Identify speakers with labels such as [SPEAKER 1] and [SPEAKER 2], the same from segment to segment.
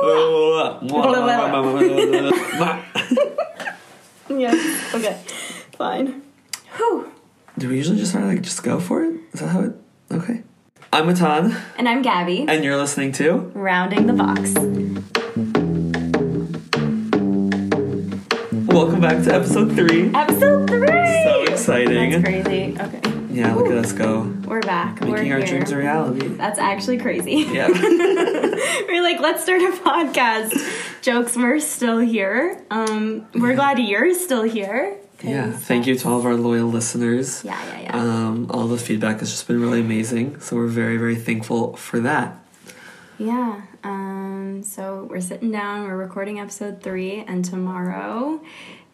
[SPEAKER 1] Oh, yes. Okay. Fine. Whew.
[SPEAKER 2] Do we usually just sort of like just go for it? Is that how it? Okay. I'm Matan,
[SPEAKER 1] And I'm Gabby.
[SPEAKER 2] and you're listening to.
[SPEAKER 1] Rounding the box.
[SPEAKER 2] Welcome back to episode three.
[SPEAKER 1] Episode three.
[SPEAKER 2] So exciting.
[SPEAKER 1] That's crazy. Okay.
[SPEAKER 2] Yeah, look at us go,
[SPEAKER 1] We're back. We're
[SPEAKER 2] making our
[SPEAKER 1] here.
[SPEAKER 2] dreams a reality.
[SPEAKER 1] That's actually crazy.
[SPEAKER 2] Yeah.
[SPEAKER 1] we're like, let's start a podcast. Jokes, we're still here. Um, we're glad you're still here.
[SPEAKER 2] yeah. Thank you to all of our loyal listeners.
[SPEAKER 1] Yeah, yeah, yeah.
[SPEAKER 2] Um, all the feedback has just been really amazing. So we're very, very thankful for that.
[SPEAKER 1] Yeah. Um, so we're sitting down, we're recording episode three, and tomorrow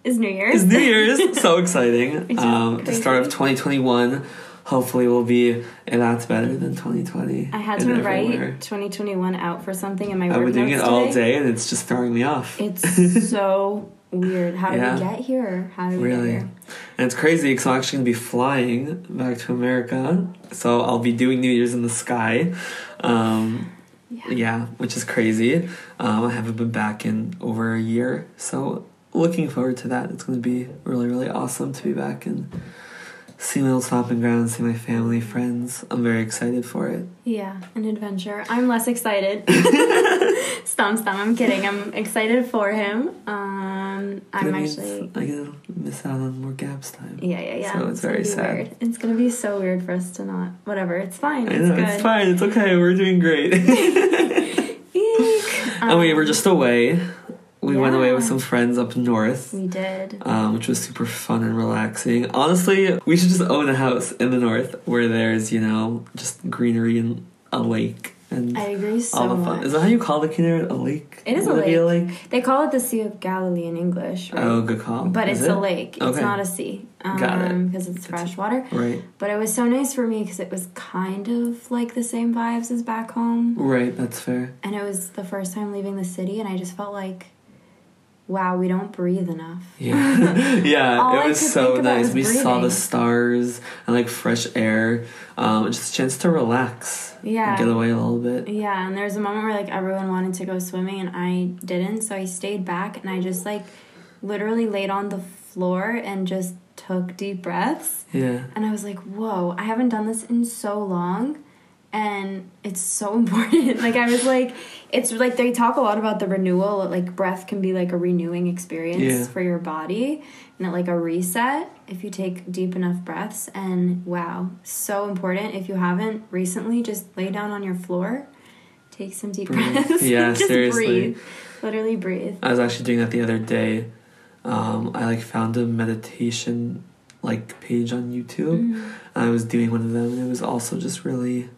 [SPEAKER 1] is New Year's.
[SPEAKER 2] It's New Year's. so exciting. Um, the start of 2021 hopefully will be a lot better than 2020.
[SPEAKER 1] I had to write
[SPEAKER 2] everywhere.
[SPEAKER 1] 2021 out for something in my
[SPEAKER 2] I've been doing it
[SPEAKER 1] notes
[SPEAKER 2] all
[SPEAKER 1] today.
[SPEAKER 2] day and it's just throwing me off.
[SPEAKER 1] It's so weird. How did
[SPEAKER 2] Yeah.
[SPEAKER 1] we get here? How did we
[SPEAKER 2] Really?
[SPEAKER 1] get here?
[SPEAKER 2] And it's crazy because I'm actually going to be flying back to America. So I'll be doing New Year's in the sky. Um,
[SPEAKER 1] Yeah.
[SPEAKER 2] yeah, which is crazy. Um, I haven't been back in over a year. So looking forward to that. It's going to be really, really awesome to be back and see my old stomping ground, see my family, friends. I'm very excited for it.
[SPEAKER 1] Yeah, an adventure. I'm less excited. stomp stomp. I'm kidding. I'm excited for him. Um, I'm
[SPEAKER 2] means
[SPEAKER 1] actually.
[SPEAKER 2] I get to miss out on more Gab's time.
[SPEAKER 1] Yeah, yeah, yeah.
[SPEAKER 2] So it's
[SPEAKER 1] gonna
[SPEAKER 2] very sad.
[SPEAKER 1] Weird. It's gonna be so weird for us to not. Whatever. It's fine.
[SPEAKER 2] I
[SPEAKER 1] It's
[SPEAKER 2] know,
[SPEAKER 1] good.
[SPEAKER 2] it's fine. It's okay. We're doing great.
[SPEAKER 1] Eek.
[SPEAKER 2] and we were just away. We went away with some friends up north.
[SPEAKER 1] We did.
[SPEAKER 2] um, which was super fun and relaxing. Honestly, we should just own a house in the north where there's, you know, just greenery and a lake and
[SPEAKER 1] I agree so
[SPEAKER 2] all the fun.
[SPEAKER 1] much.
[SPEAKER 2] Is that how you call the Kinneret? A lake?
[SPEAKER 1] It is a
[SPEAKER 2] be a
[SPEAKER 1] lake.
[SPEAKER 2] lake?
[SPEAKER 1] They call it the Sea of Galilee in English, right?
[SPEAKER 2] Oh, good call.
[SPEAKER 1] But
[SPEAKER 2] Is
[SPEAKER 1] it's
[SPEAKER 2] it?
[SPEAKER 1] a lake. It's
[SPEAKER 2] Okay.
[SPEAKER 1] not a sea. Um,
[SPEAKER 2] Got it.
[SPEAKER 1] Because it's fresh water.
[SPEAKER 2] Right,
[SPEAKER 1] But it was so nice for me because it was kind of like the same vibes as back home.
[SPEAKER 2] right. That's fair.
[SPEAKER 1] And it was the first time leaving the city, and I just felt like, wow, we don't breathe enough.
[SPEAKER 2] Yeah, yeah. It was so nice.
[SPEAKER 1] was
[SPEAKER 2] We saw the stars and like fresh air. Um, just a chance to relax.
[SPEAKER 1] Yeah.
[SPEAKER 2] get away a little bit.
[SPEAKER 1] Yeah, and there was a moment where like everyone wanted to go swimming, and I didn't, so I stayed back, and I just like literally laid on the floor and just took deep breaths.
[SPEAKER 2] Yeah.
[SPEAKER 1] And I was like, whoa, I haven't done this in so long. And it's so important. like, I was like, it's like they talk a lot about the renewal. Like, breath can be like a renewing experience
[SPEAKER 2] Yeah.
[SPEAKER 1] for your body and like a reset if you take deep enough breaths. And wow, so important. If you haven't recently, just lay down on your floor, take some deep
[SPEAKER 2] Breathe.
[SPEAKER 1] breaths.
[SPEAKER 2] Yeah,
[SPEAKER 1] just
[SPEAKER 2] seriously.
[SPEAKER 1] breathe. Literally breathe.
[SPEAKER 2] I was actually doing that the other day. Um, I like found a meditation like page on YouTube.
[SPEAKER 1] Mm.
[SPEAKER 2] I was doing one of them, and it was also just really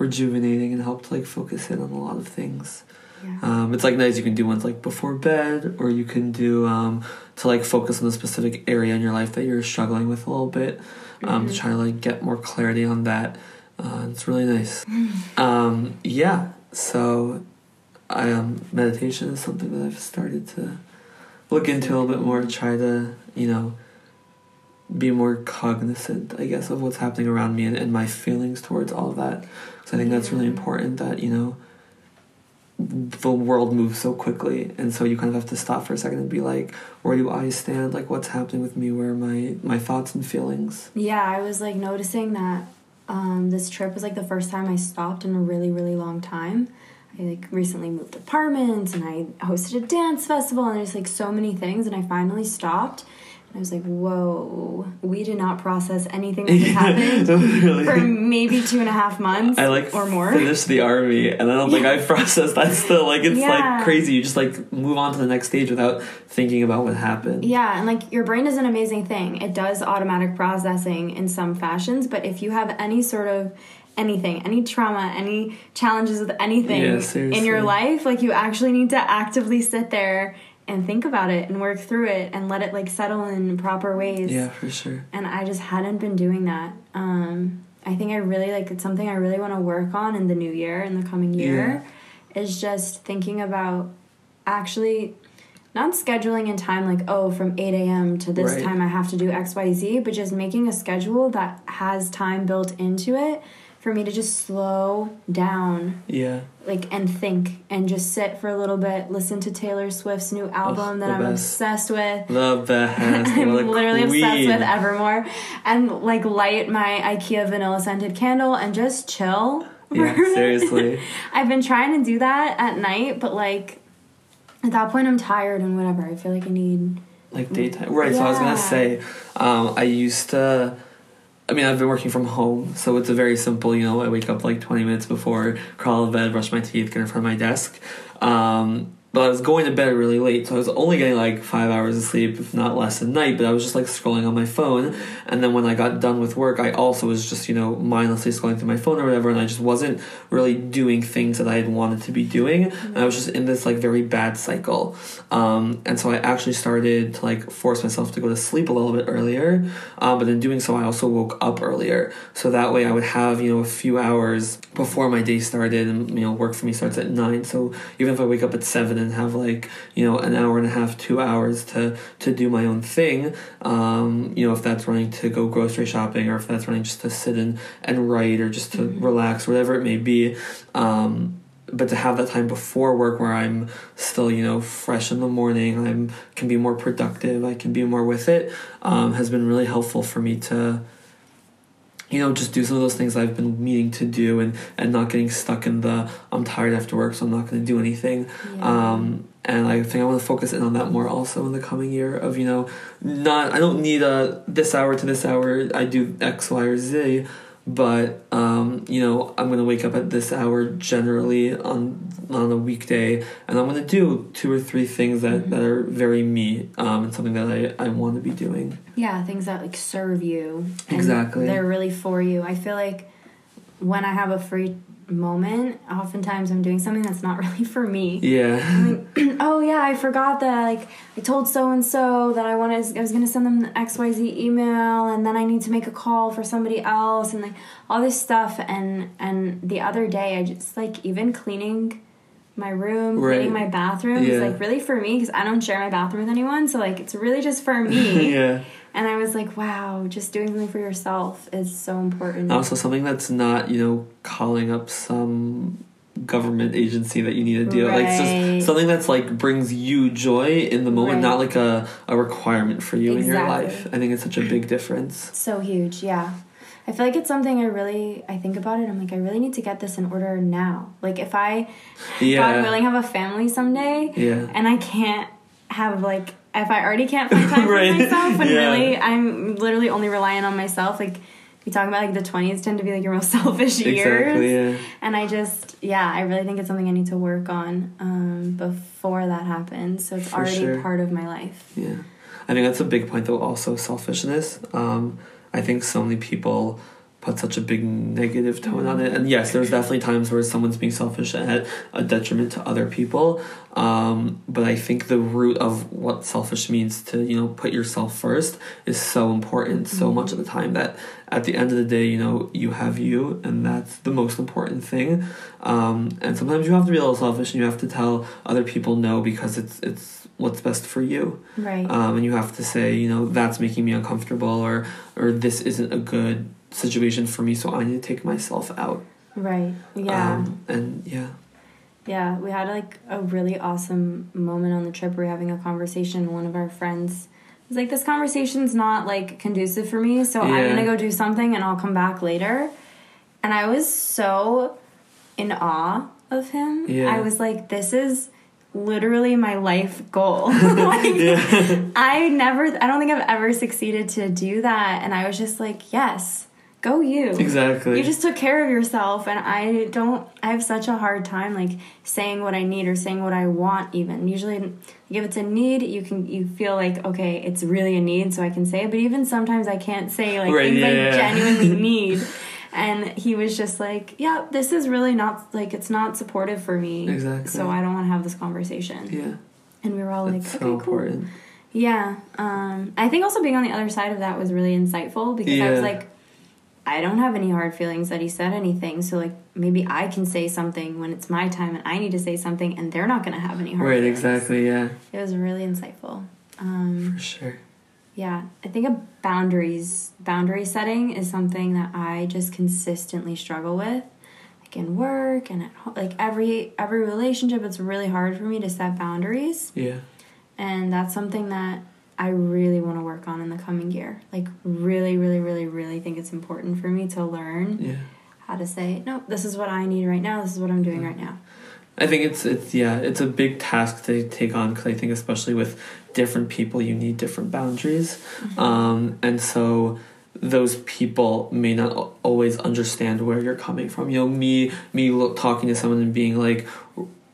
[SPEAKER 2] rejuvenating and helped like focus in on a lot of things.
[SPEAKER 1] Yeah.
[SPEAKER 2] Um, it's like nice. You can do ones like before bed, or you can do um, to like focus on a specific area in your life that you're struggling with a little bit. Um, To
[SPEAKER 1] Mhm.
[SPEAKER 2] try to like get more clarity on that. Uh, it's really nice. um, yeah. So, I um, meditation is something that I've started to look into a little bit more. Try to you know be more cognizant, I guess, of what's happening around me and, and my feelings towards all of that. So I think that's really important that, you know, the world moves so quickly and so you kind of have to stop for a second and be like, where do I stand? Like what's happening with me? Where are my, my thoughts and feelings?
[SPEAKER 1] Yeah, I was like noticing that um, this trip was like the first time I stopped in a really, really long time. I like recently moved apartments and I hosted a dance festival and there's like so many things and I finally stopped I was like, whoa, we did not process anything that happened
[SPEAKER 2] really.
[SPEAKER 1] for maybe two and a half months
[SPEAKER 2] I like
[SPEAKER 1] or more.
[SPEAKER 2] finished the army and I don't think I processed that still. Like it's
[SPEAKER 1] Yeah.
[SPEAKER 2] like crazy. You just like move on to the next stage without thinking about what happened.
[SPEAKER 1] Yeah, and like your brain is an amazing thing. It does automatic processing in some fashions, but if you have any sort of anything, any trauma, any challenges with anything
[SPEAKER 2] Yeah,
[SPEAKER 1] in your life, like you actually need to actively sit there and think about it and work through it and let it like settle in proper ways.
[SPEAKER 2] Yeah, for sure.
[SPEAKER 1] And I just hadn't been doing that. Um I think I really like it's something I really want to work on in the new year, in the coming year, is just thinking about actually not scheduling in time like oh from 8 a.m to this
[SPEAKER 2] Right.
[SPEAKER 1] time i have to do xyz but just making a schedule that has time built into it for me to just slow down
[SPEAKER 2] Yeah.
[SPEAKER 1] like and think and just sit for a little bit, listen to Taylor Swift's new album that I'm
[SPEAKER 2] best.
[SPEAKER 1] obsessed with.
[SPEAKER 2] Love that.
[SPEAKER 1] I'm
[SPEAKER 2] a
[SPEAKER 1] literally obsessed with Evermore and like light my IKEA vanilla scented candle and just chill.
[SPEAKER 2] Yeah, seriously.
[SPEAKER 1] I've been trying to do that at night, but like at that point I'm tired and whatever. I feel like I need
[SPEAKER 2] like daytime right so i was gonna say um, i used to i mean i've been working from home so it's a very simple you know i wake up like 20 minutes before crawl out of bed brush my teeth get in front of my desk. Um, but i was going to bed really late so i was only getting like five hours of sleep if not less at night. But i was just like scrolling on my phone. And then when i got done with work i also was just you know mindlessly scrolling through my phone or whatever and i just wasn't really doing things that i had wanted to be doing. And i was just in this like very bad cycle. Um, and so i actually started to like force myself to go to sleep a little bit earlier. Um, but in doing so i also woke up earlier. So that way i would have you know a few hours before my day started and you know work for me starts at 9 so even if i wake up at 7 and have like you know an hour and a half two hours to to do my own thing um, you know if that's running to go grocery shopping or if that's running just to sit and and write or just to relax whatever it may be um, but to have that time before work where I'm still, you know, fresh in the morning, I'm can be more productive, I can be more with it, um, has been really helpful for me to, you know, just do some of those things I've been meaning to do and and not getting stuck in the I'm tired after work, so I'm not going to do anything.
[SPEAKER 1] Yeah.
[SPEAKER 2] Um, and I think I want to focus in on that more also in the coming year of you know, not I don't need a this hour to this hour I do X Y or Z but um, you know I'm gonna wake up at this hour generally on on a weekday, and I'm gonna do two or three things that, that are very me um, and something that I, I want to be doing.
[SPEAKER 1] Yeah, things that like serve you.
[SPEAKER 2] Exactly.
[SPEAKER 1] They're really for you. I feel like when I have a free moment, oftentimes I'm doing something that's not really for me.
[SPEAKER 2] Yeah,
[SPEAKER 1] oh yeah, I forgot that like I told so and so that I wanted I was gonna send them the XYZ email and then I need to make a call for somebody else and like all this stuff and and the other day I just like even cleaning my room, cleaning my bathroom is
[SPEAKER 2] Yeah.
[SPEAKER 1] like really for me because I don't share my bathroom with anyone, so like it's really just for me.
[SPEAKER 2] yeah.
[SPEAKER 1] And I was like, wow, just doing something for yourself is so important.
[SPEAKER 2] Also, something that's not you know calling up some government agency that you need to do. Like just something that's like brings you joy in the moment,
[SPEAKER 1] Right.
[SPEAKER 2] not like a, a requirement for you in your life. I think it's such a big difference.
[SPEAKER 1] so huge, yeah. I feel like it's something I really I think about it. I'm like I really need to get this in order now. Like if I
[SPEAKER 2] Yeah.
[SPEAKER 1] God willing have a family someday
[SPEAKER 2] Yeah.
[SPEAKER 1] and I can't have like if I already can't find time
[SPEAKER 2] Right.
[SPEAKER 1] for myself and
[SPEAKER 2] Yeah.
[SPEAKER 1] really I'm literally only relying on myself like we talk about like the 20s tend to be like your most selfish years
[SPEAKER 2] Exactly. Yeah.
[SPEAKER 1] and I just yeah I really think it's something I need to work on um, before that happens so it's
[SPEAKER 2] For
[SPEAKER 1] already
[SPEAKER 2] sure.
[SPEAKER 1] part of my life
[SPEAKER 2] Yeah, I think that's a big point though. Also, selfishness. Um, I think so many people put such a big negative tone on it, and yes, there's definitely times where someone's being selfish at a detriment to other people. Um, but I think the root of what selfish means to you know put yourself first is so important. So much of the time that at the end of the day you know you have you and that's the most important thing. Um, and sometimes you have to be a little selfish and you have to tell other people no because it's it's what's best for you
[SPEAKER 1] right
[SPEAKER 2] um, and you have to say you know that's making me uncomfortable or or this isn't a good situation for me so i need to take myself out
[SPEAKER 1] right yeah
[SPEAKER 2] um, and yeah
[SPEAKER 1] Yeah, we had like a really awesome moment on the trip. We are having a conversation. One of our friends was like, "This conversation's not like conducive for me, so I'm gonna go do something and I'll come back later." And I was so in awe of him.
[SPEAKER 2] Yeah.
[SPEAKER 1] I was like, "This is literally my life goal." like,
[SPEAKER 2] yeah
[SPEAKER 1] I never, I don't think I've ever succeeded to do that. And I was just like, "Yes, go you."
[SPEAKER 2] exactly
[SPEAKER 1] You just took care of yourself, and I don't. I have such a hard time like saying what I need or saying what I want. Even usually, like, if it's a need, you can you feel like okay, it's really a need, so I can say it. But even sometimes I can't say like
[SPEAKER 2] Right,
[SPEAKER 1] things
[SPEAKER 2] yeah,
[SPEAKER 1] I
[SPEAKER 2] yeah.
[SPEAKER 1] genuinely need. And he was just like, "Yeah, this is really not like it's not supportive for me.
[SPEAKER 2] Exactly.
[SPEAKER 1] So I don't want to have this conversation."
[SPEAKER 2] yeah
[SPEAKER 1] And we were all like,
[SPEAKER 2] that's
[SPEAKER 1] "Okay,
[SPEAKER 2] so
[SPEAKER 1] cool."
[SPEAKER 2] important
[SPEAKER 1] Yeah. Um, I think also being on the other side of that was really insightful because I was like, I don't have any hard feelings that he said anything. So, like, maybe I can say something when it's my time and I need to say something and they're not going to have any hard
[SPEAKER 2] right
[SPEAKER 1] feelings.
[SPEAKER 2] exactly yeah
[SPEAKER 1] It was really insightful. Um,
[SPEAKER 2] for sure
[SPEAKER 1] Yeah, I think a boundaries boundary setting is something that I just consistently struggle with, like in work and at ho- like every every relationship. It's really hard for me to set boundaries,
[SPEAKER 2] Yeah.
[SPEAKER 1] and that's something that I really want to work on in the coming year. Like really, really, really, really think it's important for me to learn
[SPEAKER 2] Yeah.
[SPEAKER 1] how to say no. This is what I need right now. This is what I'm doing mm. right now.
[SPEAKER 2] I think it's it's yeah it's a big task to take on because I think especially with different people you need different boundaries, um, and so those people may not always understand where you're coming from. You know, me me look, talking to someone and being like,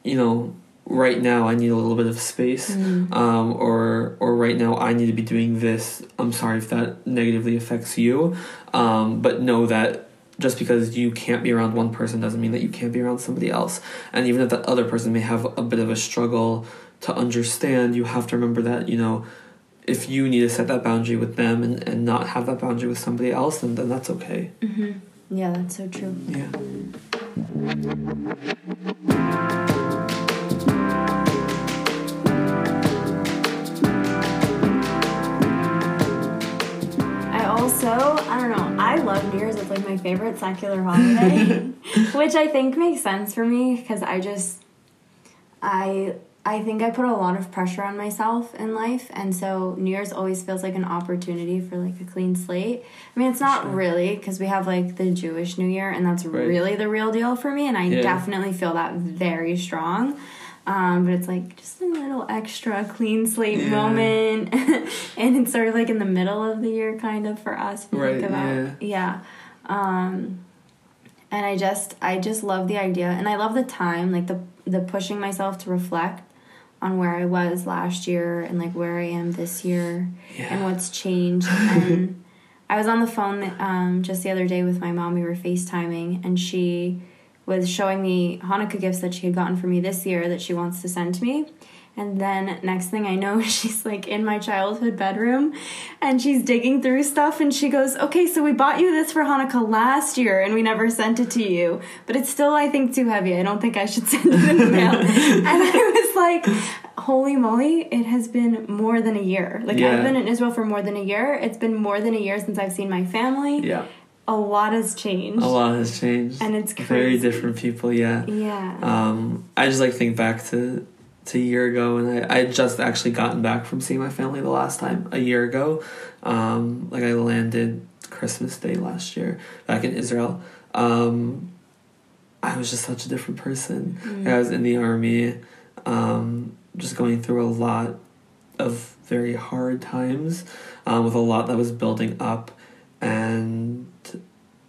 [SPEAKER 2] you know, right now I need a little bit of space,
[SPEAKER 1] Mm.
[SPEAKER 2] um, or or right now I need to be doing this. I'm sorry if that negatively affects you, um, but know that just because you can't be around one person doesn't mean that you can't be around somebody else. And even if that other person may have a bit of a struggle to understand, you have to remember that, you know, if you need to set that boundary with them and, and not have that boundary with somebody else, then, then that's okay.
[SPEAKER 1] hmm Yeah, that's so true.
[SPEAKER 2] Yeah.
[SPEAKER 1] Also, I don't know, I love New Year's. It's like my favorite secular holiday, which I think makes sense for me because I just, I, I think I put a lot of pressure on myself in life, and so New Year's always feels like an opportunity for like a clean slate. I mean, it's not
[SPEAKER 2] Sure.
[SPEAKER 1] really because we have like the Jewish New Year, and that's
[SPEAKER 2] Right.
[SPEAKER 1] really the real deal for me, and I
[SPEAKER 2] Yeah.
[SPEAKER 1] definitely feel that very strong. Um, but it's like just a little extra clean slate
[SPEAKER 2] Yeah.
[SPEAKER 1] moment, and it's sort of like in the middle of the year, kind of for us.
[SPEAKER 2] Right,
[SPEAKER 1] Think about, yeah. Um, and I just, I just love the idea, and I love the time, like the the pushing myself to reflect on where I was last year and like where I am this year
[SPEAKER 2] Yeah.
[SPEAKER 1] and what's changed. and I was on the phone um, just the other day with my mom. We were FaceTiming, and she was showing me Hanukkah gifts that she had gotten for me this year that she wants to send to me. And then next thing I know, she's like in my childhood bedroom and she's digging through stuff and she goes, Okay, so we bought you this for Hanukkah last year and we never sent it to you. But it's still, I think, too heavy. I don't think I should send it in the mail. and I was like, Holy moly, it has been more than a year. Like,
[SPEAKER 2] Yeah.
[SPEAKER 1] I've been in Israel for more than a year. It's been more than a year since I've seen my family.
[SPEAKER 2] Yeah.
[SPEAKER 1] A lot has changed.
[SPEAKER 2] A lot has changed.
[SPEAKER 1] And it's
[SPEAKER 2] Very different people, yeah.
[SPEAKER 1] Yeah.
[SPEAKER 2] Um, I just like think back to to a year ago, and I I had just actually gotten back from seeing my family the last time a year ago. Um, like I landed Christmas Day last year back in Israel. Um, I was just such a different person.
[SPEAKER 1] Mm.
[SPEAKER 2] I was in the army, um, just going through a lot of very hard times, um, with a lot that was building up, and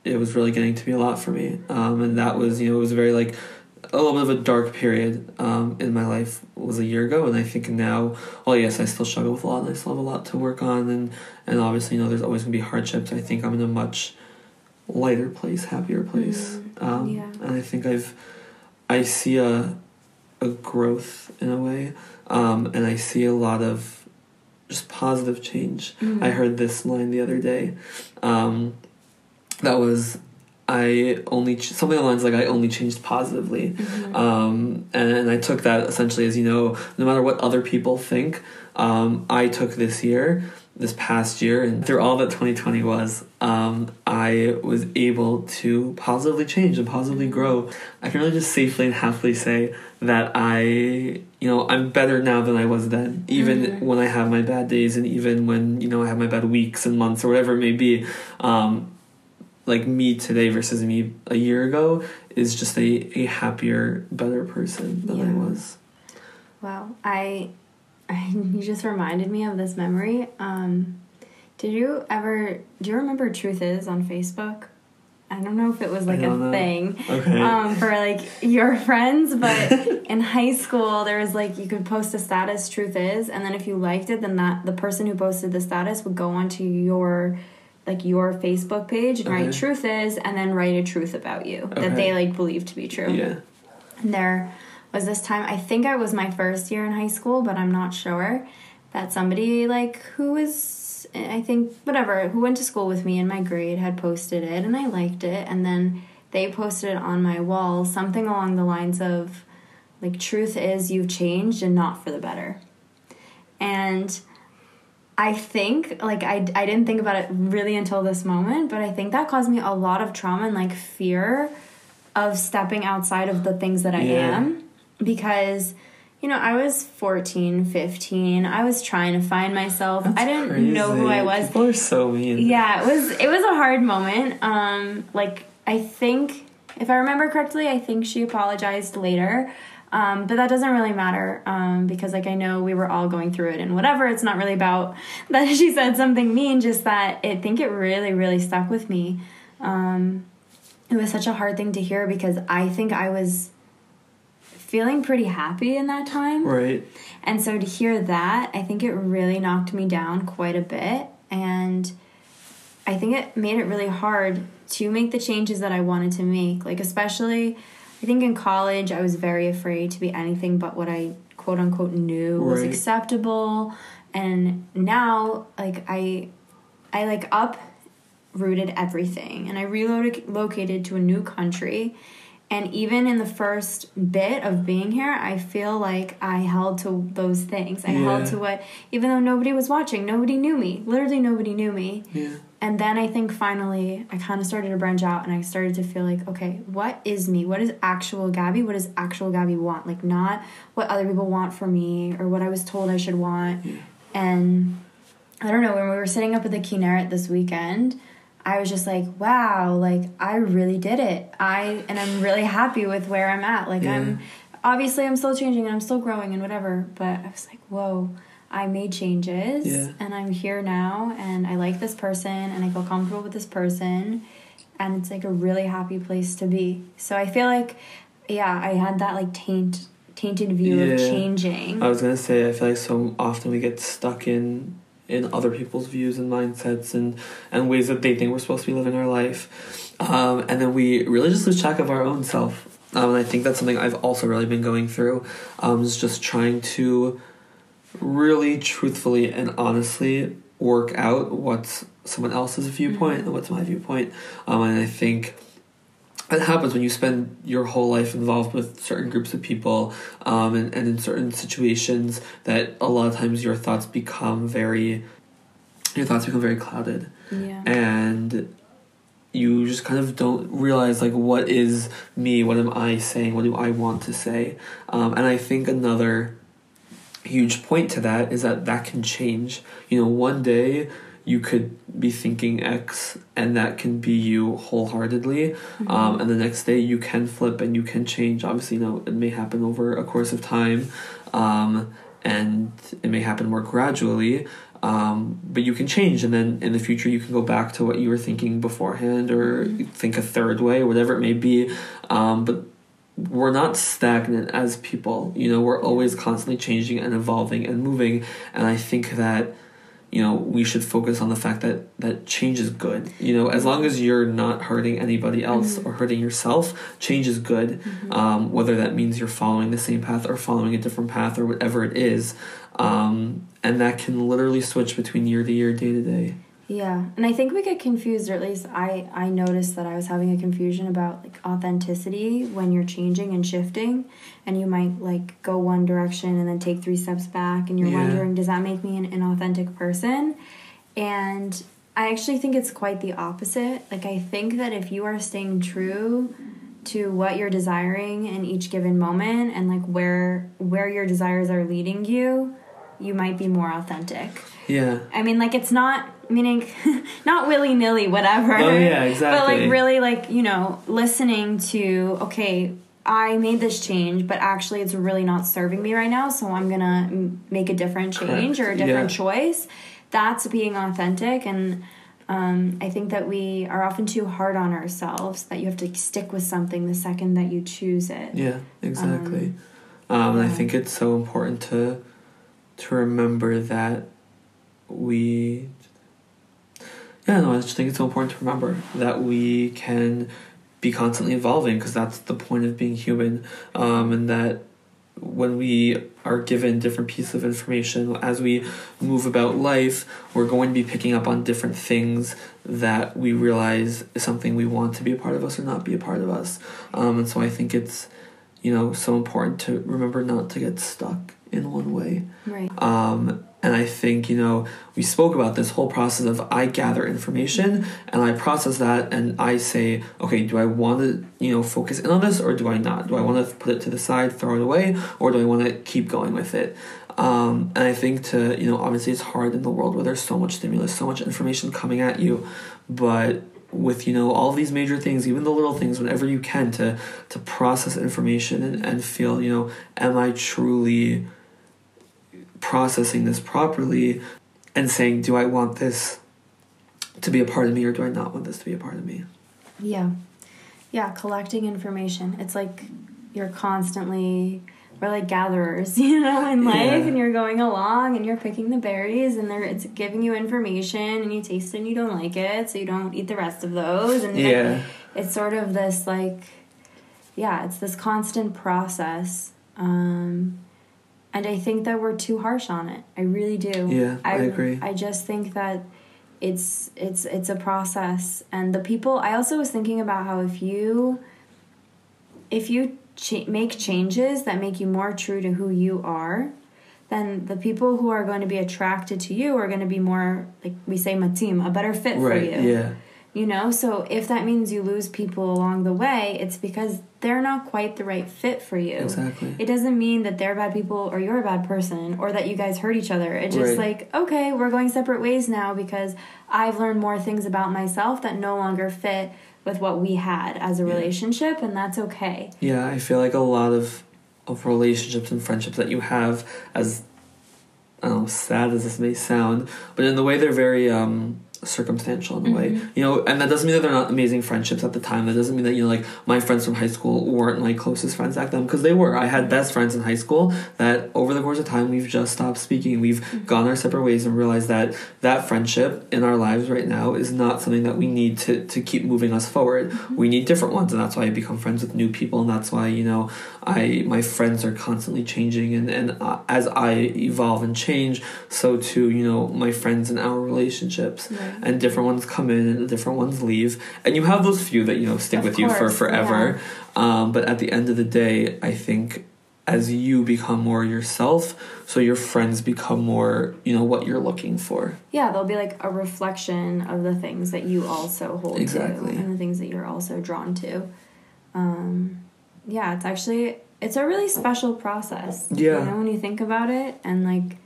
[SPEAKER 2] it was really getting to be a lot for me. Um, and that was, you know, it was very like a little bit of a dark period um, in my life was a year ago, and I think now, well, yes, I still struggle with a lot, and I still have a lot to work on, and and obviously, you know, there's always gonna be hardships. I think I'm in a much lighter place, happier place,
[SPEAKER 1] Mm,
[SPEAKER 2] um,
[SPEAKER 1] yeah.
[SPEAKER 2] and I think I've, I see a, a growth in a way, um, and I see a lot of just positive change.
[SPEAKER 1] Mhm.
[SPEAKER 2] I heard this line the other day. Um, that was, I only ch- something along the lines like I only changed positively,
[SPEAKER 1] Mhm.
[SPEAKER 2] um, and, I took that essentially as you know, no matter what other people think, um, I took this year, this past year, and through all that 2020 was, um, I was able to positively change and positively grow. I can really just safely and happily say that I, you know, I'm better now than I was then. Even
[SPEAKER 1] Mhm.
[SPEAKER 2] when I have my bad days, and even when you know I have my bad weeks and months or whatever it may be. Um, like me today versus me a year ago is just a, a happier, better person than I was.
[SPEAKER 1] Wow, I, I, you just reminded me of this memory. Um, did you ever? Do you remember Truth Is on Facebook? I don't know if it was like a
[SPEAKER 2] know.
[SPEAKER 1] thing
[SPEAKER 2] Okay.
[SPEAKER 1] um, for like your friends, but in high school there was like you could post a status. Truth is, and then if you liked it, then that the person who posted the status would go onto your like your Facebook page and write truth is, and then write a truth about you
[SPEAKER 2] Okay.
[SPEAKER 1] that they like believe to be true.
[SPEAKER 2] yeah.
[SPEAKER 1] And there was this time, I think I was my first year in high school, but I'm not sure, that somebody like who was, I think, whatever, who went to school with me in my grade had posted it and I liked it. And then they posted it on my wall, something along the lines of, like, truth is you've changed and not for the better. And I think like I, I didn't think about it really until this moment, but I think that caused me a lot of trauma and like fear of stepping outside of the things that I
[SPEAKER 2] Yeah.
[SPEAKER 1] am because you know, I was 14, 15. I was trying to find myself. I didn't know who I was.
[SPEAKER 2] People are so mean.
[SPEAKER 1] Yeah, it was it was a hard moment. Um like I think if I remember correctly, I think she apologized later. Um, but that doesn't really matter um, because, like, I know we were all going through it and whatever. It's not really about that she said something mean, just that I think it really, really stuck with me. Um, it was such a hard thing to hear because I think I was feeling pretty happy in that time.
[SPEAKER 2] Right.
[SPEAKER 1] And so to hear that, I think it really knocked me down quite a bit. And I think it made it really hard to make the changes that I wanted to make. Like, especially, I think in college, I was very afraid to be anything but what I quote unquote knew was acceptable. And now, like, I, I like uprooted everything and I relocated to a new country. And even in the first bit of being here, I feel like I held to those things. I held to what, even though nobody was watching, nobody knew me. Literally, nobody knew me.
[SPEAKER 2] Yeah.
[SPEAKER 1] And then I think finally I kind of started to branch out and I started to feel like, okay, what is me? What is actual Gabby? What does actual Gabby want? Like, not what other people want for me or what I was told I should want. And I don't know, when we were sitting up at the Kinneret this weekend, I was just like, wow, like I really did it. I and I'm really happy with where I'm at. Like I'm obviously I'm still changing and I'm still growing and whatever, but I was like, whoa, I made changes
[SPEAKER 2] Yeah.
[SPEAKER 1] and I'm here now and I like this person and I feel comfortable with this person and it's like a really happy place to be. So I feel like yeah, I had that like taint tainted view of changing.
[SPEAKER 2] I was gonna say I feel like so often we get stuck in in other people's views and mindsets and and ways that they think we're supposed to be living our life, um, and then we really just lose track of our own self. Um, and I think that's something I've also really been going through. Um, is just trying to really truthfully and honestly work out what's someone else's viewpoint and what's my viewpoint. Um, and I think it happens when you spend your whole life involved with certain groups of people um, and, and in certain situations that a lot of times your thoughts become very your thoughts become very clouded
[SPEAKER 1] yeah.
[SPEAKER 2] and you just kind of don't realize like what is me what am i saying what do i want to say um, and i think another huge point to that is that that can change. You know one day you could be thinking x and that can be you wholeheartedly. Um, and the next day you can flip and you can change. Obviously you know it may happen over a course of time um, and it may happen more gradually um, but you can change. And then in the future you can go back to what you were thinking beforehand or think a third way or whatever it may be. Um, but we're not stagnant as people. You know we're always constantly changing and evolving and moving. And i think that you know we should focus on the fact that that change is good. You know as long as you're not hurting anybody else or hurting yourself change is good. Um, whether that means you're following the same path or following a different path or whatever it is. Um, and that can literally switch between year to year day to day
[SPEAKER 1] Yeah, and I think we get confused, or at least I I noticed that I was having a confusion about like authenticity when you're changing and shifting, and you might like go one direction and then take three steps back, and you're
[SPEAKER 2] Yeah.
[SPEAKER 1] wondering, does that make me an inauthentic person? And I actually think it's quite the opposite. Like I think that if you are staying true to what you're desiring in each given moment and like where where your desires are leading you, you might be more authentic.
[SPEAKER 2] yeah
[SPEAKER 1] I mean, like it's not meaning not willy nilly, whatever.
[SPEAKER 2] Oh, yeah, exactly.
[SPEAKER 1] But like really, like you know, listening to okay, I made this change, but actually it's really not serving me right now, so I'm gonna m- make a different change
[SPEAKER 2] Correct.
[SPEAKER 1] or a different
[SPEAKER 2] Yeah.
[SPEAKER 1] choice. That's being authentic, and um, I think that we are often too hard on ourselves. That you have to stick with something the second that you choose it.
[SPEAKER 2] Yeah, exactly. Um, and I think it's so important to to remember that we. Yeah, no, I just think it's so important to remember that we can be constantly evolving because that's the point of being human, um, and that when we are given different pieces of information as we move about life, we're going to be picking up on different things that we realize is something we want to be a part of us or not be a part of us. Um, and so I think it's, you know, so important to remember not to get stuck in one way.
[SPEAKER 1] Right.
[SPEAKER 2] Um, And I think, you know, we spoke about this whole process of I gather information and I process that and I say, okay, do I want to, you know, focus in on this or do I not? Do I want to put it to the side, throw it away, or do I want to keep going with it? Um, and I think to, you know, obviously it's hard in the world where there's so much stimulus, so much information coming at you, but with you know all these major things even the little things whenever you can to to process information and, and feel you know am i truly processing this properly and saying do i want this to be a part of me or do i not want this to be a part of me
[SPEAKER 1] Yeah. Yeah, collecting information. It's like you're constantly we're like gatherers, you know, in life
[SPEAKER 2] Yeah.
[SPEAKER 1] and you're going along and you're picking the berries and they're it's giving you information and you taste it and you don't like it, so you don't eat the rest of those and
[SPEAKER 2] yeah
[SPEAKER 1] it's sort of this like yeah, it's this constant process. Um and I think that we're too harsh on it. I really do.
[SPEAKER 2] Yeah, I agree.
[SPEAKER 1] I just think that it's it's it's a process and the people i also was thinking about how if you if you make changes that make you more true to who you are then the people who are going to be attracted to you are going to be more like we say matim a better fit for you
[SPEAKER 2] yeah
[SPEAKER 1] you know so if that means you lose people along the way it's because they're not quite the right fit for you
[SPEAKER 2] exactly
[SPEAKER 1] it doesn't mean that they're bad people or you're a bad person or that you guys hurt each other. It's just
[SPEAKER 2] Right.
[SPEAKER 1] like, okay, we're going separate ways now because I've learned more things about myself that no longer fit with what we had as a
[SPEAKER 2] Yeah.
[SPEAKER 1] relationship, and that's okay.
[SPEAKER 2] Yeah, I feel like a lot of of relationships and friendships that you have, as I don't know, sad as this may sound, but in the way they're very um, circumstantial in a way,
[SPEAKER 1] Mhm.
[SPEAKER 2] you know, and that doesn't mean that they're not amazing friendships at the time. That doesn't mean that you know, like my friends from high school weren't my closest friends back then because they were. I had best friends in high school that over the course of time we've just stopped speaking. We've gone our separate ways and realized that that friendship in our lives right now is not something that we need to to keep moving us forward. We need different ones, and that's why I become friends with new people, and that's why you know I my friends are constantly changing, and and uh, as I evolve and change, so too you know my friends and our relationships,
[SPEAKER 1] Right.
[SPEAKER 2] And different ones come in and different ones leave, and you have those few that you know stick
[SPEAKER 1] Of
[SPEAKER 2] with you for
[SPEAKER 1] course,
[SPEAKER 2] forever. Um, but at the end of the day, I think as you become more yourself, so your friends become more you know what you're looking for.
[SPEAKER 1] Yeah, they'll be like a reflection of the things that you also hold
[SPEAKER 2] Exactly.
[SPEAKER 1] to and the things that you're also drawn to. Um, yeah, it's actually it's a really special process.
[SPEAKER 2] Yeah.
[SPEAKER 1] You know, when you think about it and like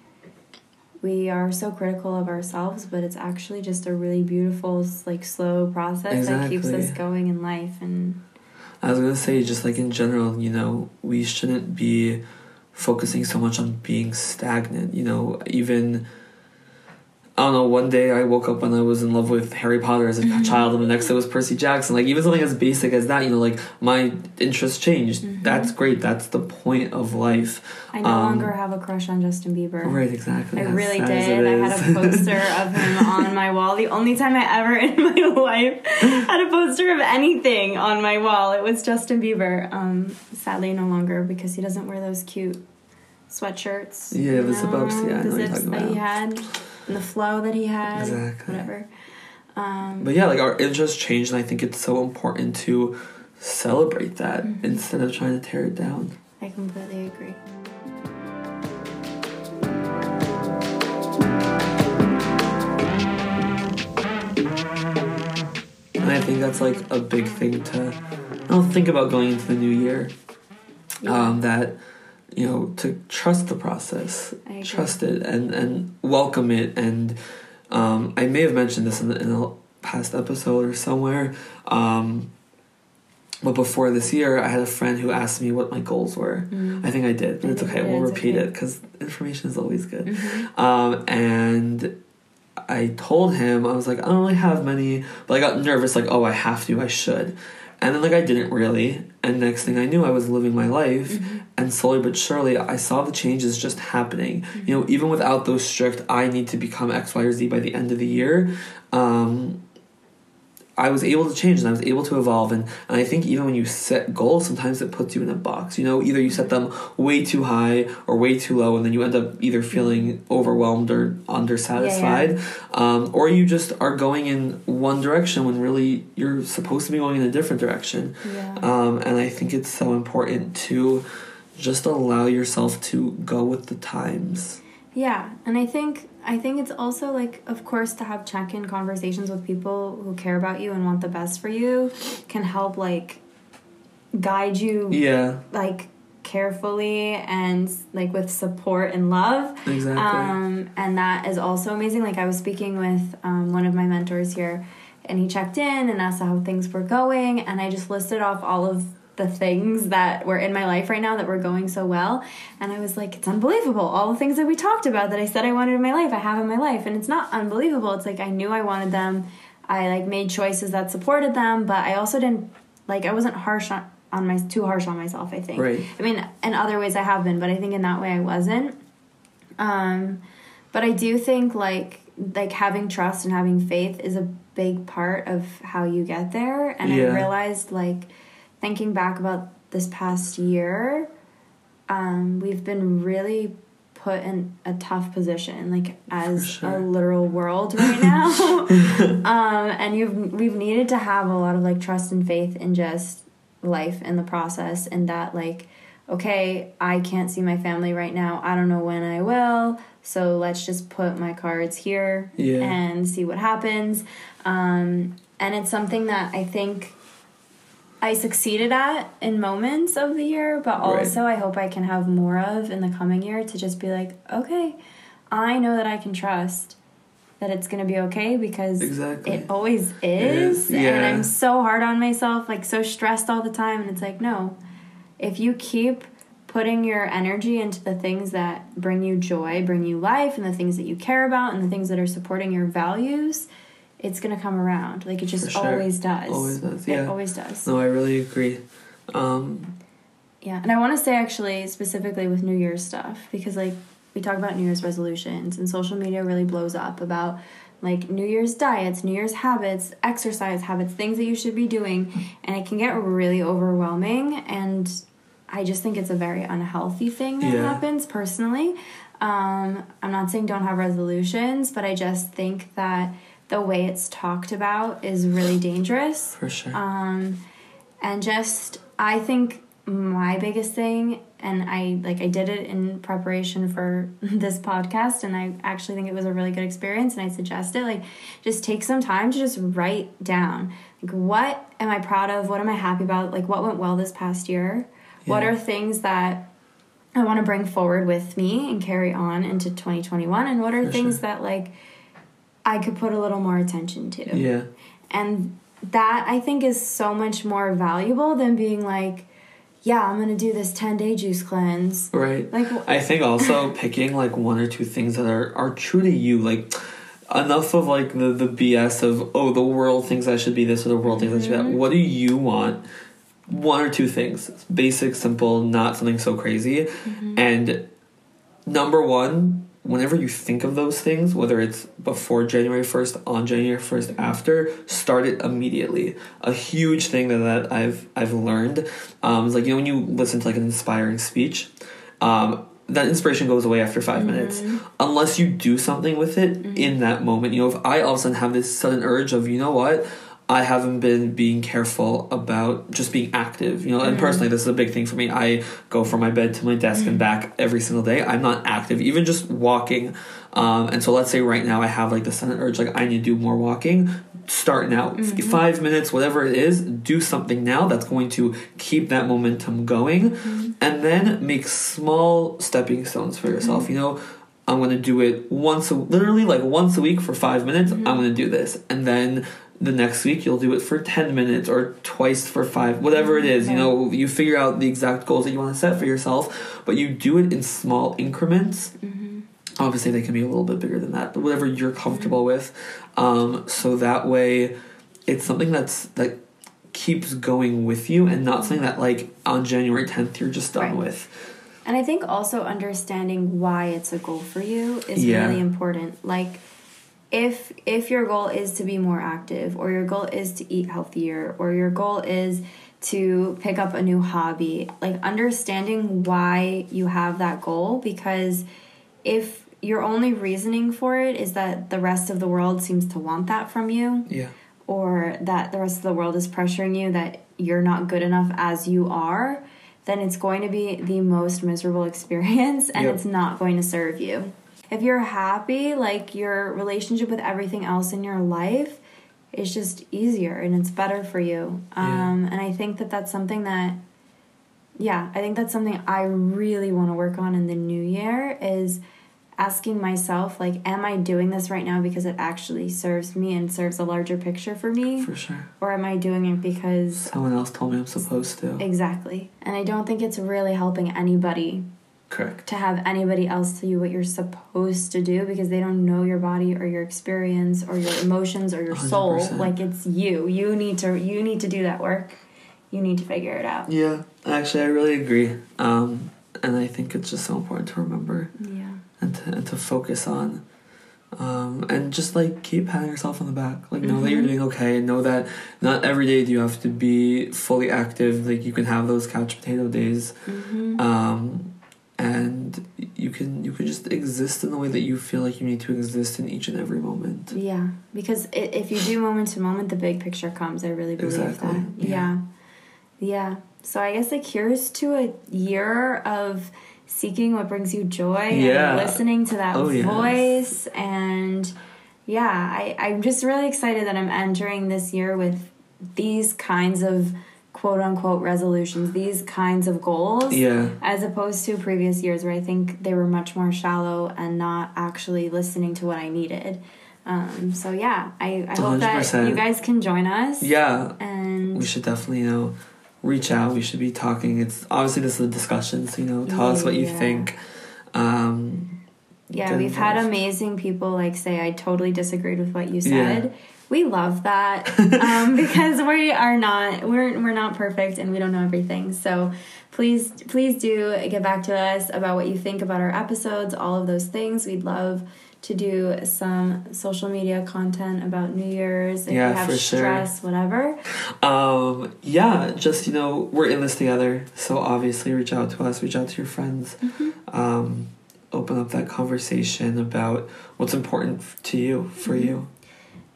[SPEAKER 1] we are so critical of ourselves, but it's actually just a really beautiful, like slow process that keeps us going in life and
[SPEAKER 2] I was gonna say, just like in general, you know, we shouldn't be focusing so much on being stagnant. You know, even I don't know. One day I woke up and I was in love with Harry Potter as a
[SPEAKER 1] Mhm.
[SPEAKER 2] child, and the next day was Percy Jackson. Like even something as basic as that, you know, like my interests changed.
[SPEAKER 1] Mhm.
[SPEAKER 2] That's great. That's the point of life.
[SPEAKER 1] I no
[SPEAKER 2] Um,
[SPEAKER 1] longer have a crush on Justin Bieber.
[SPEAKER 2] Right? Exactly.
[SPEAKER 1] I really did. I had a poster of him on my wall. The only time I ever in my life had a poster of anything on my wall, it was Justin Bieber. Um, sadly, no longer because he doesn't wear those cute sweatshirts.
[SPEAKER 2] Yeah, the zip-ups,
[SPEAKER 1] know,
[SPEAKER 2] yeah, I know you're
[SPEAKER 1] zips
[SPEAKER 2] talking
[SPEAKER 1] that he
[SPEAKER 2] about.
[SPEAKER 1] had, and the flow that he had.
[SPEAKER 2] Exactly.
[SPEAKER 1] Whatever. Um,
[SPEAKER 2] But yeah, like our interests change, and I think it's so important to celebrate that
[SPEAKER 1] Mhm.
[SPEAKER 2] instead of trying to tear it down.
[SPEAKER 1] I completely agree.
[SPEAKER 2] And I think that's like a big thing to I'll think about going into the new year.
[SPEAKER 1] Yeah.
[SPEAKER 2] Um, that you know to trust the process, trust it, and and welcome it. And um, I may have mentioned this in, the, in a past episode or somewhere. Um, but before this year, I had a friend who asked me what my goals were.
[SPEAKER 1] Mm.
[SPEAKER 2] I think I did, but it's okay.
[SPEAKER 1] you
[SPEAKER 2] We'll
[SPEAKER 1] it's
[SPEAKER 2] repeat
[SPEAKER 1] okay.
[SPEAKER 2] it because information is always good.
[SPEAKER 1] Mhm.
[SPEAKER 2] Um, and I told him, I was like, I don't really have many, but I got nervous, like, oh, I have to, I should. And then, like, I didn't really. And next thing I knew, I was living my life.
[SPEAKER 1] Mhm.
[SPEAKER 2] And slowly but surely, I saw the changes just happening. You know, even without those strict, I need to become X, Y, or Z by the end of the year. Um, I was able to change and I was able to evolve. And, and I think even when you set goals, sometimes it puts you in a box. You know, either you set them way too high or way too low, and then you end up either feeling overwhelmed or undersatisfied, Um, or you just are going in one direction when really you're supposed to be going in a different direction.
[SPEAKER 1] Yeah.
[SPEAKER 2] Um, and I think it's so important to just allow yourself to go with the times.
[SPEAKER 1] Yeah, and I think I think it's also like of course to have check-in conversations with people who care about you and want the best for you can help like guide you
[SPEAKER 2] Yeah,
[SPEAKER 1] like carefully and like with support and love.
[SPEAKER 2] exactly.
[SPEAKER 1] Um, and that is also amazing. Like I was speaking with um, one of my mentors here, and he checked in and asked how things were going, and I just listed off all of the things that were in my life right now that were going so well, and I was like, it's unbelievable. All the things that we talked about that I said I wanted in my life, I have in my life, and it's not unbelievable. It's like I knew I wanted them. I like made choices that supported them, but I also didn't like I wasn't harsh on on my too harsh on myself. I think.
[SPEAKER 2] Right.
[SPEAKER 1] I mean, in other ways I have been, but I think in that way I wasn't. Um, but I do think like like having trust and having faith is a big part of how you get there. And
[SPEAKER 2] Yeah.
[SPEAKER 1] I realized like thinking back about this past year, um, we've been really put in a tough position, like as
[SPEAKER 2] sure.
[SPEAKER 1] a literal world right now. um, and you've we've needed to have a lot of like trust and faith in just life in the process and that like okay i can't see my family right now i don't know when i will so let's just put my cards here
[SPEAKER 2] Yeah.
[SPEAKER 1] and see what happens um, and it's something that i think i succeeded at in moments of the year but
[SPEAKER 2] Right.
[SPEAKER 1] also i hope i can have more of in the coming year to just be like okay i know that i can trust that it's going to be okay because
[SPEAKER 2] Exactly.
[SPEAKER 1] it always is,
[SPEAKER 2] is, yeah.
[SPEAKER 1] and i'm so hard on myself like so stressed all the time and it's like no if you keep putting your energy into the things that bring you joy bring you life and the things that you care about and the things that are supporting your values it's going to come around like it just
[SPEAKER 2] sure.
[SPEAKER 1] always does
[SPEAKER 2] Always does,
[SPEAKER 1] it always does
[SPEAKER 2] no, I really agree. Um,
[SPEAKER 1] yeah, and I want to say actually specifically with New Year's stuff because like we talk about New Year's resolutions and social media really blows up about like New Year's diets, New Year's habits, exercise habits, things that you should be doing, and it can get really overwhelming and I just think it's a very unhealthy thing that
[SPEAKER 2] Yeah.
[SPEAKER 1] happens personally. Um, I'm not saying don't have resolutions, but I just think that the way it's talked about is really dangerous.
[SPEAKER 2] for sure.
[SPEAKER 1] Um, and just I think my biggest thing, and I like I did it in preparation for this podcast, and I actually think it was a really good experience, and I suggest it. Like, just take some time to just write down like what am I proud of, what am I happy about, like what went well this past year, what are things that I want to bring forward with me and carry on into 2021, and what are
[SPEAKER 2] For
[SPEAKER 1] things
[SPEAKER 2] sure.
[SPEAKER 1] that like I could put a little more attention to
[SPEAKER 2] yeah.
[SPEAKER 1] and that I think is so much more valuable than being like, yeah, I'm gonna do this 10 day juice cleanse.
[SPEAKER 2] Right.
[SPEAKER 1] Like,
[SPEAKER 2] I think also picking like one or two things that are, are true to you, like enough of like the, the BS of oh the world thinks I should be this or the world thinks I should be that. Mm-hmm. What do you want? One or two things. Basic, simple, not something so crazy. Mm-hmm. And number one, whenever you think of those things, whether it's before January 1st, on January 1st, after, start it immediately. A huge thing that, I've I've learned um, is like you know when you listen to like an inspiring speech, um, that inspiration goes away after 5 minutes unless you do something with it in that moment. You know, if I all of a sudden have this sudden urge of you know what. I haven't been being careful about just being active, you know. And mm-hmm. personally, this is a big thing for me. I go from my bed to my desk and mm-hmm. back every single day. I'm not active, even just walking. Um, and so, let's say right now I have like the sudden urge, like I need to do more walking. Start now, F- mm-hmm. five minutes, whatever it is. Do something now that's going to keep that momentum going, and then make small stepping stones for yourself. You know, I'm going to do it once, a, literally like once a week for five minutes. I'm going to do this, and then the next week you'll do it for 10 minutes or twice for five whatever it is you know you figure out the exact goals that you want to set for yourself but you do it in small increments obviously they can be a little bit bigger than that but whatever you're comfortable with um, so that way it's something that's that keeps going with you and not something that like on january 10th you're just done
[SPEAKER 1] Right.
[SPEAKER 2] with
[SPEAKER 1] and I think also understanding why it's a goal for you is
[SPEAKER 2] Yeah.
[SPEAKER 1] really important. Like, if if your goal is to be more active, or your goal is to eat healthier, or your goal is to pick up a new hobby, like understanding why you have that goal because if your only reasoning for it is that the rest of the world seems to want that from you,
[SPEAKER 2] yeah
[SPEAKER 1] or that the rest of the world is pressuring you that you're not good enough as you are, then it's going to be the most miserable experience and
[SPEAKER 2] Yep.
[SPEAKER 1] it's not going to serve you. If you're happy, like your relationship with everything else in your life is just easier and it's better for you.
[SPEAKER 2] Yeah.
[SPEAKER 1] Um, and I think that that's something that, yeah, I think that's something I really want to work on in the new year is asking myself, like, am I doing this right now because it actually serves me and serves a larger picture for me?
[SPEAKER 2] For sure.
[SPEAKER 1] Or am I doing it because
[SPEAKER 2] Someone else told me I'm supposed to.
[SPEAKER 1] Exactly. And I don't think it's really helping anybody
[SPEAKER 2] Correct.
[SPEAKER 1] to have anybody else tell you what you're supposed to do because they don't know your body or your experience or your emotions or your soul.
[SPEAKER 2] 100%.
[SPEAKER 1] Like it's you. You need to you need to do that work. You need to figure it out.
[SPEAKER 2] Yeah, actually, I really agree. Um, and I think it's just so important to remember
[SPEAKER 1] Yeah.
[SPEAKER 2] and to, and to focus on. Um, and just like keep patting yourself on the back. Like know that you're
[SPEAKER 1] Mhm.
[SPEAKER 2] doing okay. And know that not every day do you have to be fully active. Like you can have those couch potato days.
[SPEAKER 1] hmm
[SPEAKER 2] Um, and you can you can just exist in the way that you feel like you need to exist in each and every moment.
[SPEAKER 1] Yeah, because if you do moment to moment, the big picture comes. I really believe
[SPEAKER 2] Exactly,
[SPEAKER 1] that.
[SPEAKER 2] yeah.
[SPEAKER 1] Yeah. yeah, So I guess like here's to a year of seeking what brings you joy
[SPEAKER 2] Yeah.
[SPEAKER 1] and listening to that
[SPEAKER 2] Oh, yes.
[SPEAKER 1] voice and yeah, I I'm just really excited that I'm entering this year with these kinds of quote unquote resolutions, these kinds of goals
[SPEAKER 2] Yeah.
[SPEAKER 1] as opposed to previous years where I think they were much more shallow and not actually listening to what I needed. Um, so yeah, I, I hope that
[SPEAKER 2] 100%.
[SPEAKER 1] you guys can join us.
[SPEAKER 2] Yeah.
[SPEAKER 1] And
[SPEAKER 2] We should definitely, you know, reach out. We should be talking. It's obviously this is a discussion, so you know, tell us what you
[SPEAKER 1] Yeah.
[SPEAKER 2] think. Um,
[SPEAKER 1] yeah, we've had amazing people like say I totally disagreed with what you
[SPEAKER 2] Yeah.
[SPEAKER 1] We love that um, because we are not we're we're not perfect and we don't know everything. So please please do get back to us about what you think about our episodes, all of those things. We'd love to do some social media content about New Year's if
[SPEAKER 2] Yeah,
[SPEAKER 1] you have
[SPEAKER 2] for sure.
[SPEAKER 1] stress, whatever.
[SPEAKER 2] um, yeah, just you know, we're in this together. So obviously, reach out to us. Reach out to your friends. Um, open up that conversation about what's important to you for
[SPEAKER 1] Mm-hmm.
[SPEAKER 2] you.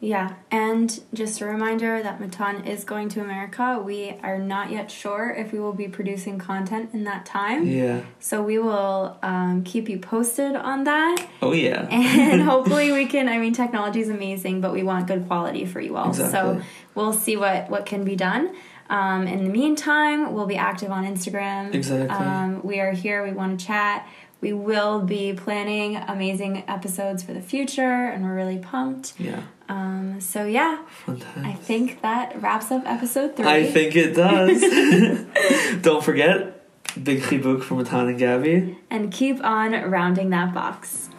[SPEAKER 1] Yeah, and just a reminder that Matan is going to America. We are not yet sure if we will be producing content in that time.
[SPEAKER 2] Yeah.
[SPEAKER 1] So we will um, keep you posted on that.
[SPEAKER 2] Oh yeah.
[SPEAKER 1] And hopefully we can, I mean, technology is amazing, but we want good quality for you all.
[SPEAKER 2] Exactly.
[SPEAKER 1] So we'll see what, what can be done. Um, in the meantime, we'll be active on Instagram.
[SPEAKER 2] Exactly.
[SPEAKER 1] Um, we are here. We want to chat. We will be planning amazing episodes for the future, and we're really pumped.
[SPEAKER 2] yeah.
[SPEAKER 1] Um, so yeah,
[SPEAKER 2] times.
[SPEAKER 1] I think that wraps up episode three.
[SPEAKER 2] I think it does. Don't forget, big chibuk from Matan and Gabby.
[SPEAKER 1] and keep on rounding that box.